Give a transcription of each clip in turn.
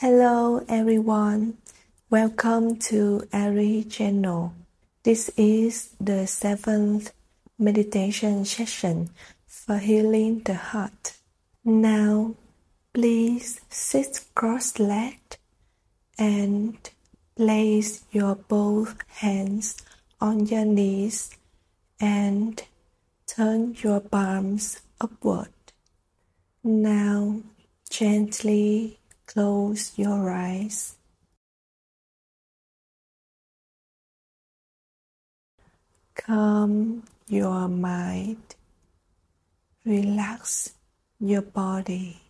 Hello everyone, welcome to Ari channel. This is the seventh meditation session for healing the heart. Now, please sit cross-legged and place your both hands on your knees and turn your palms upward. Now, gently close your eyes. Calm your mind. Relax your body.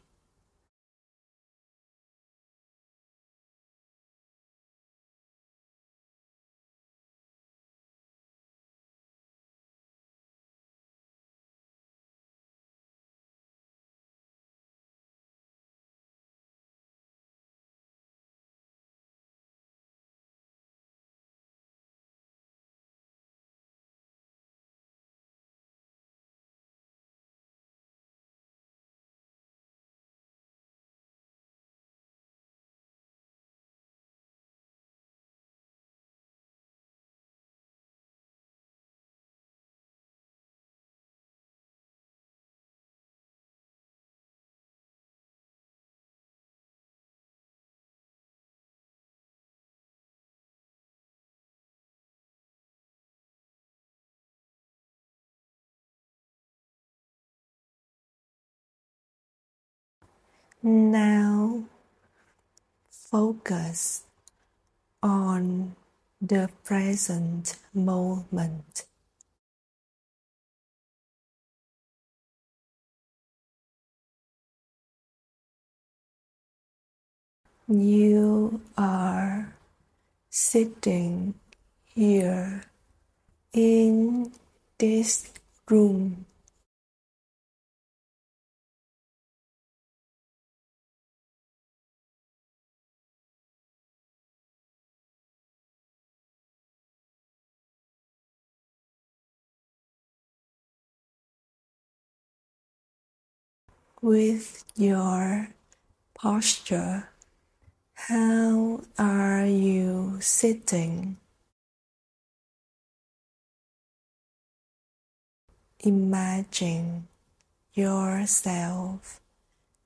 Now focus on the present moment. You are sitting here in this room. With your posture. How are you sitting? Imagine yourself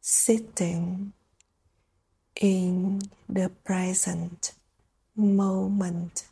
sitting in the present moment.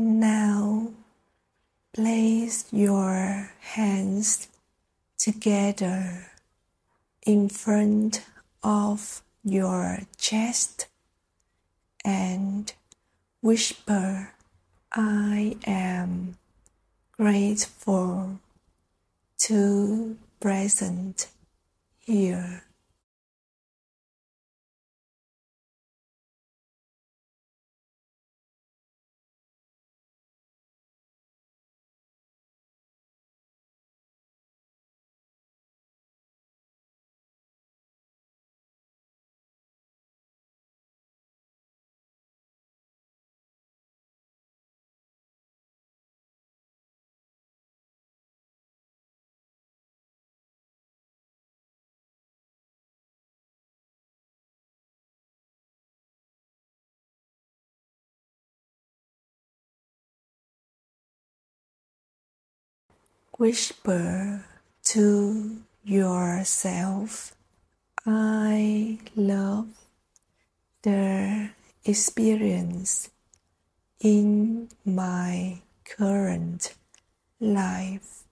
Now place your hands together in front of your chest and whisper, I am grateful to present here. Whisper to yourself, I love the experience in my current life.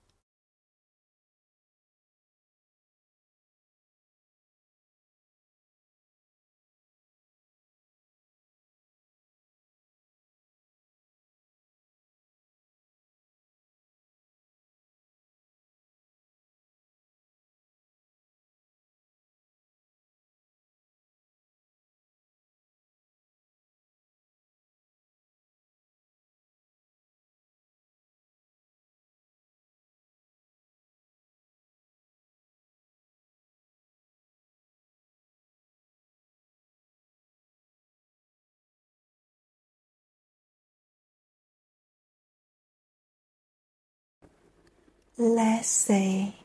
Let's say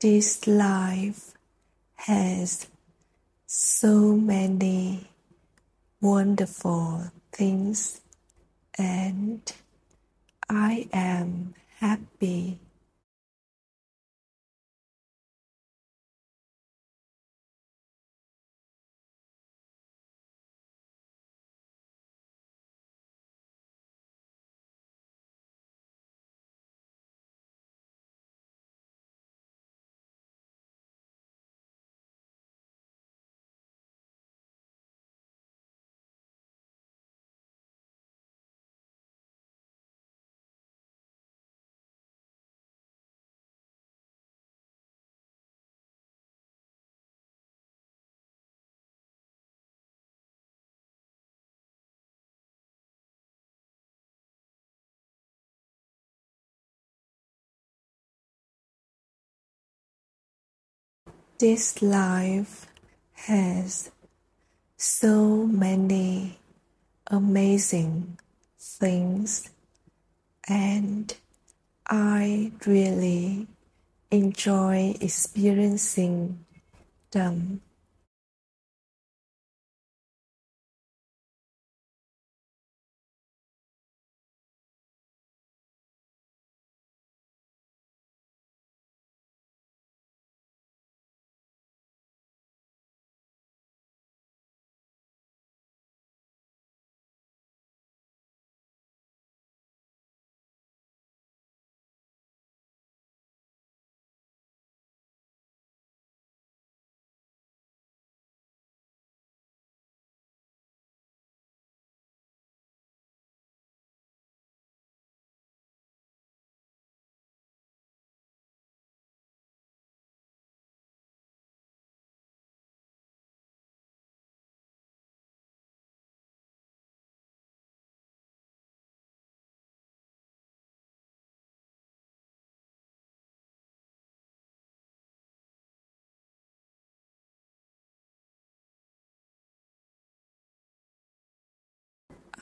this life has so many wonderful things, and I am happy. This life has so many amazing things, and I really enjoy experiencing them.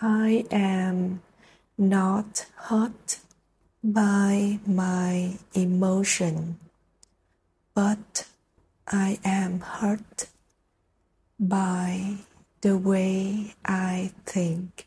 I am not hurt by my emotion, but I am hurt by the way I think.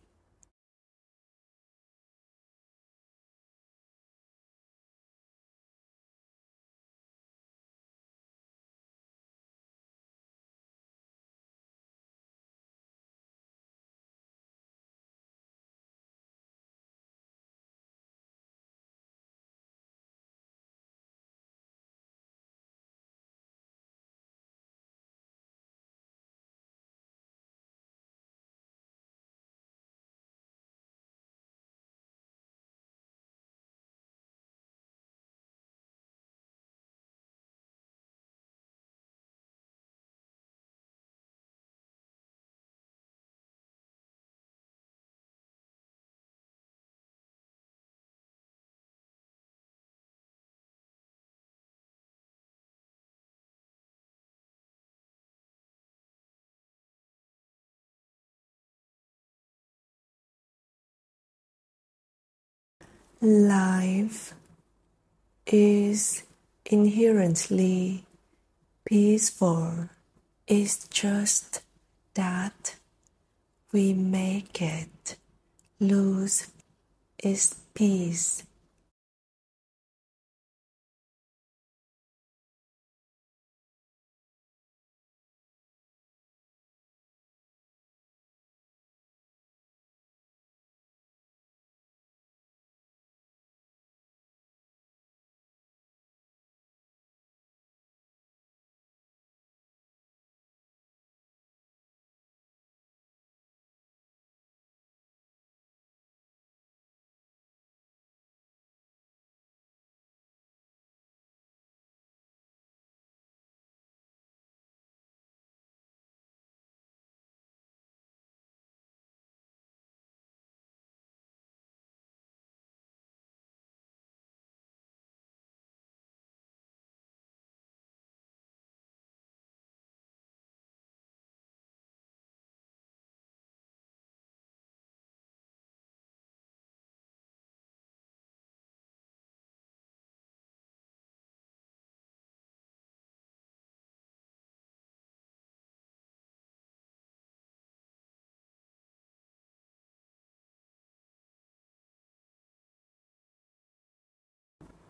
Life is inherently peaceful. It's just that we make it lose its peace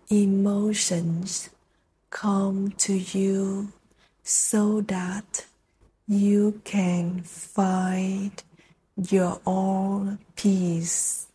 emotions come to you so that you can find your own peace.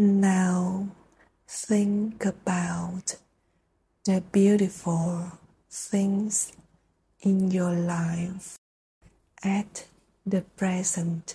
Now think about the beautiful things in your life at the present.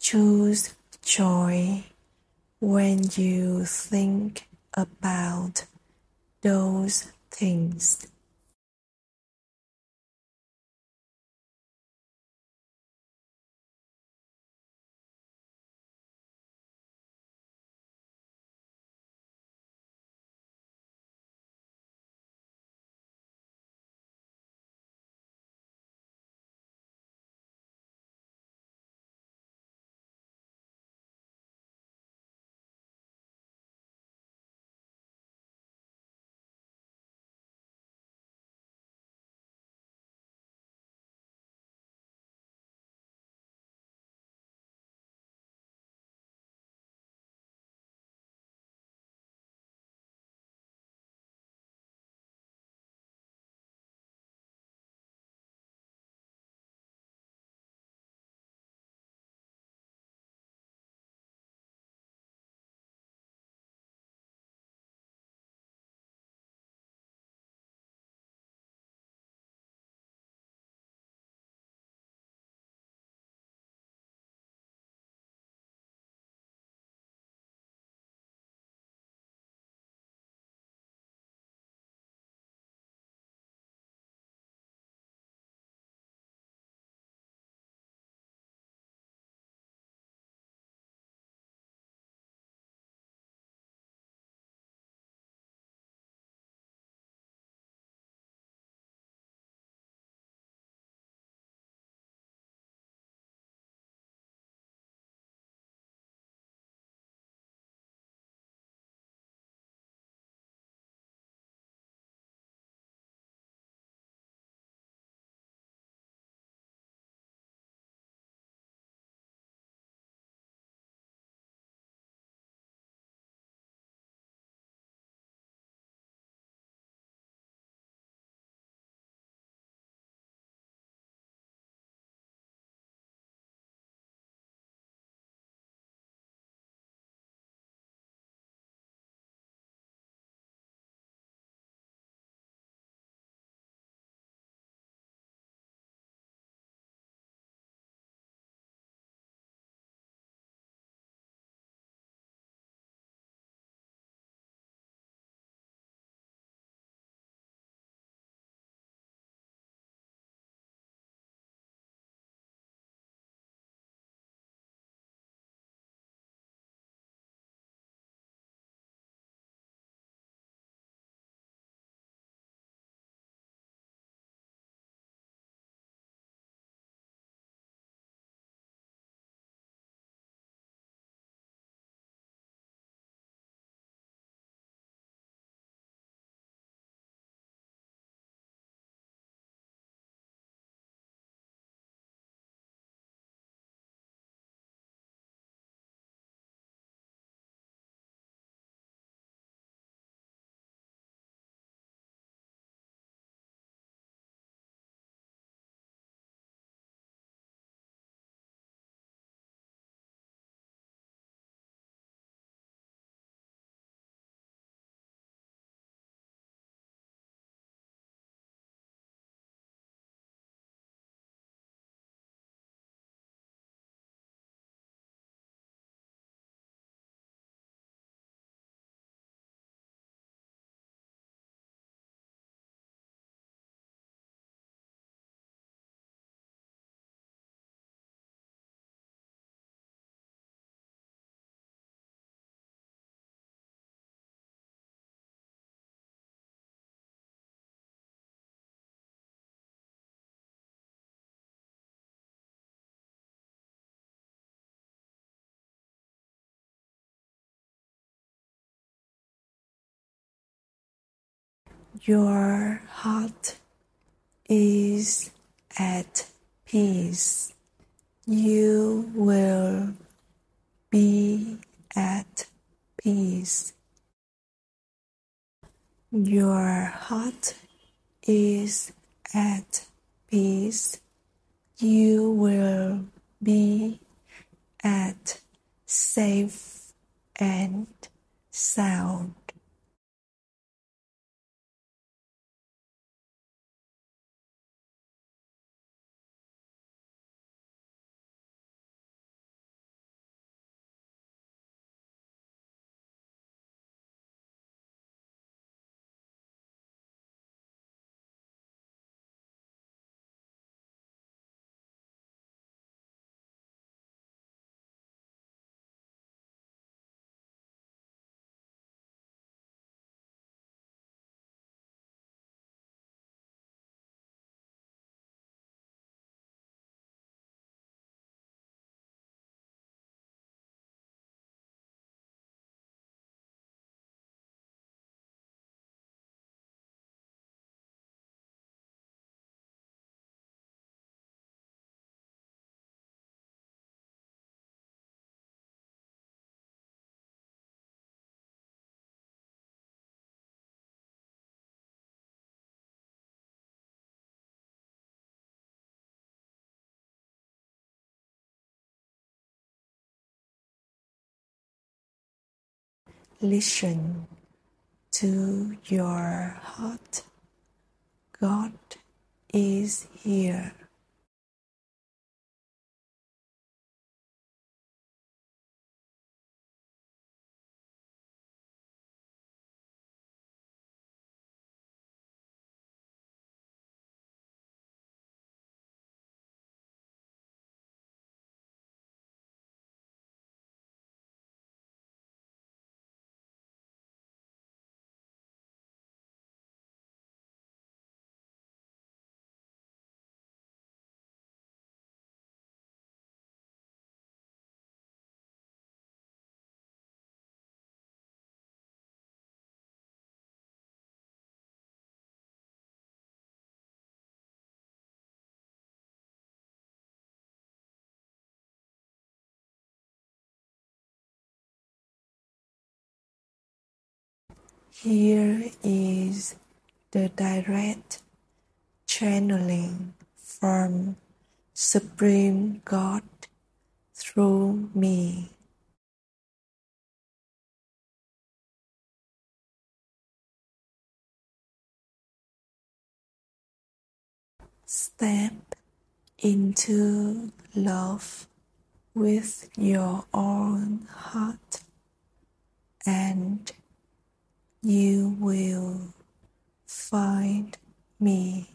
Choose joy when you think about those things. Your heart is at peace. You will be at peace. Your heart is at peace. You will be at safe and sound. Listen to your heart. God is here. Here is the direct channeling from Supreme God through me. Step into love with your own heart and you will find me.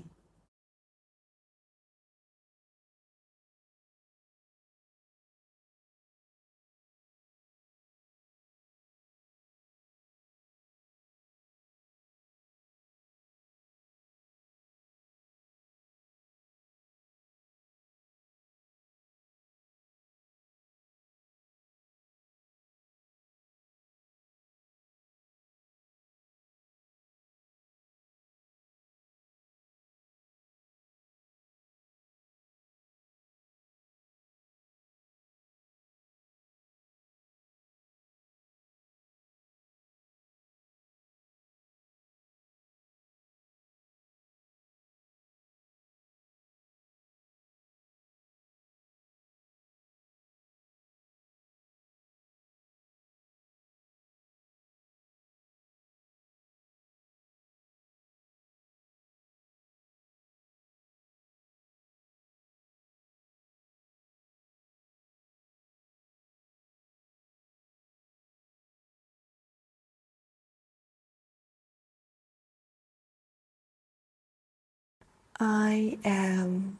I am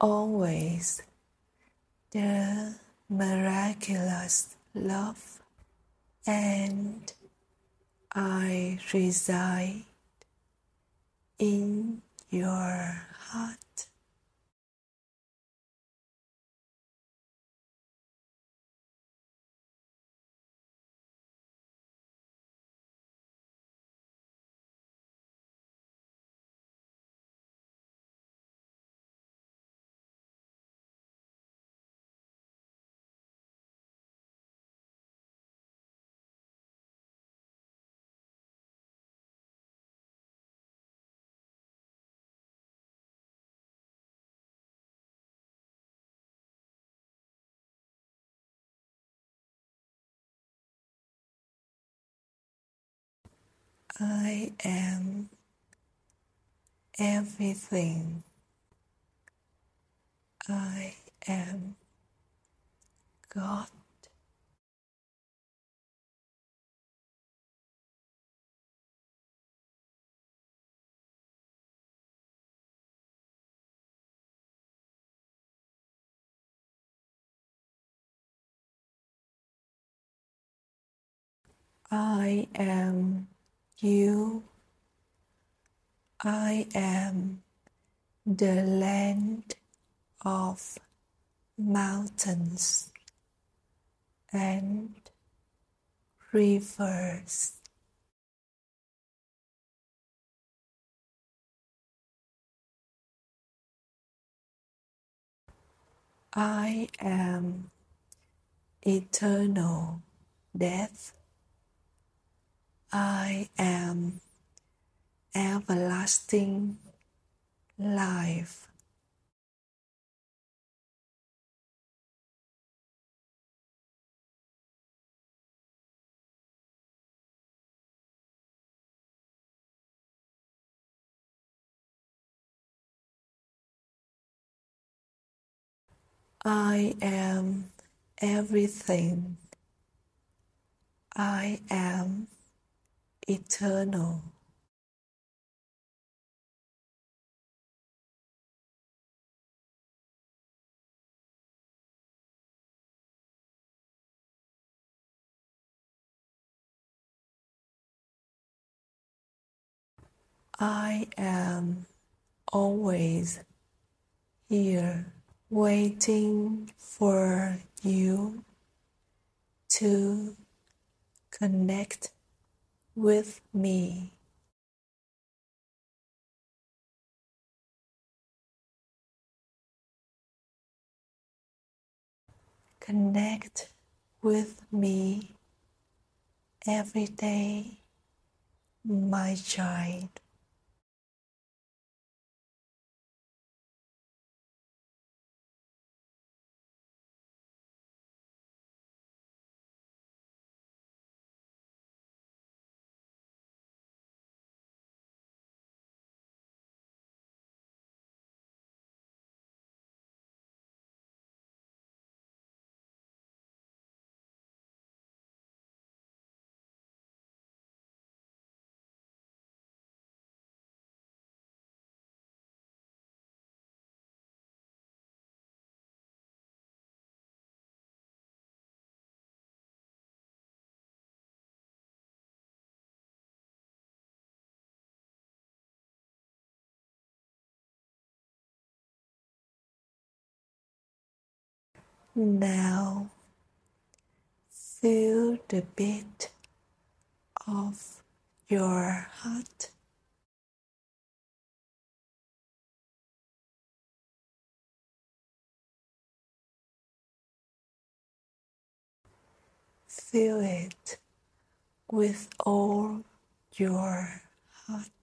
always the miraculous love, and I reside in your heart. I am everything. I am God. I am you. I am the land of mountains and rivers. I am eternal death. I am everlasting life. I am everything. I am eternal. I am always here waiting for you to connect with me. Connect with me every day, my child. Now feel the beat of your heart. Feel it with all your heart.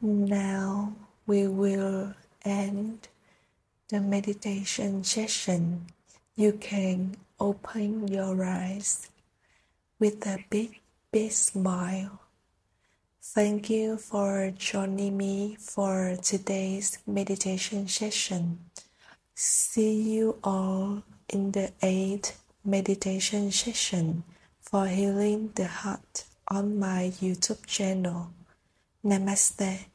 Now we will end the meditation session. You can open your eyes with a big, big smile. Thank you for joining me for today's meditation session. See you all in the eighth meditation session for healing the heart on my YouTube channel. Namaste.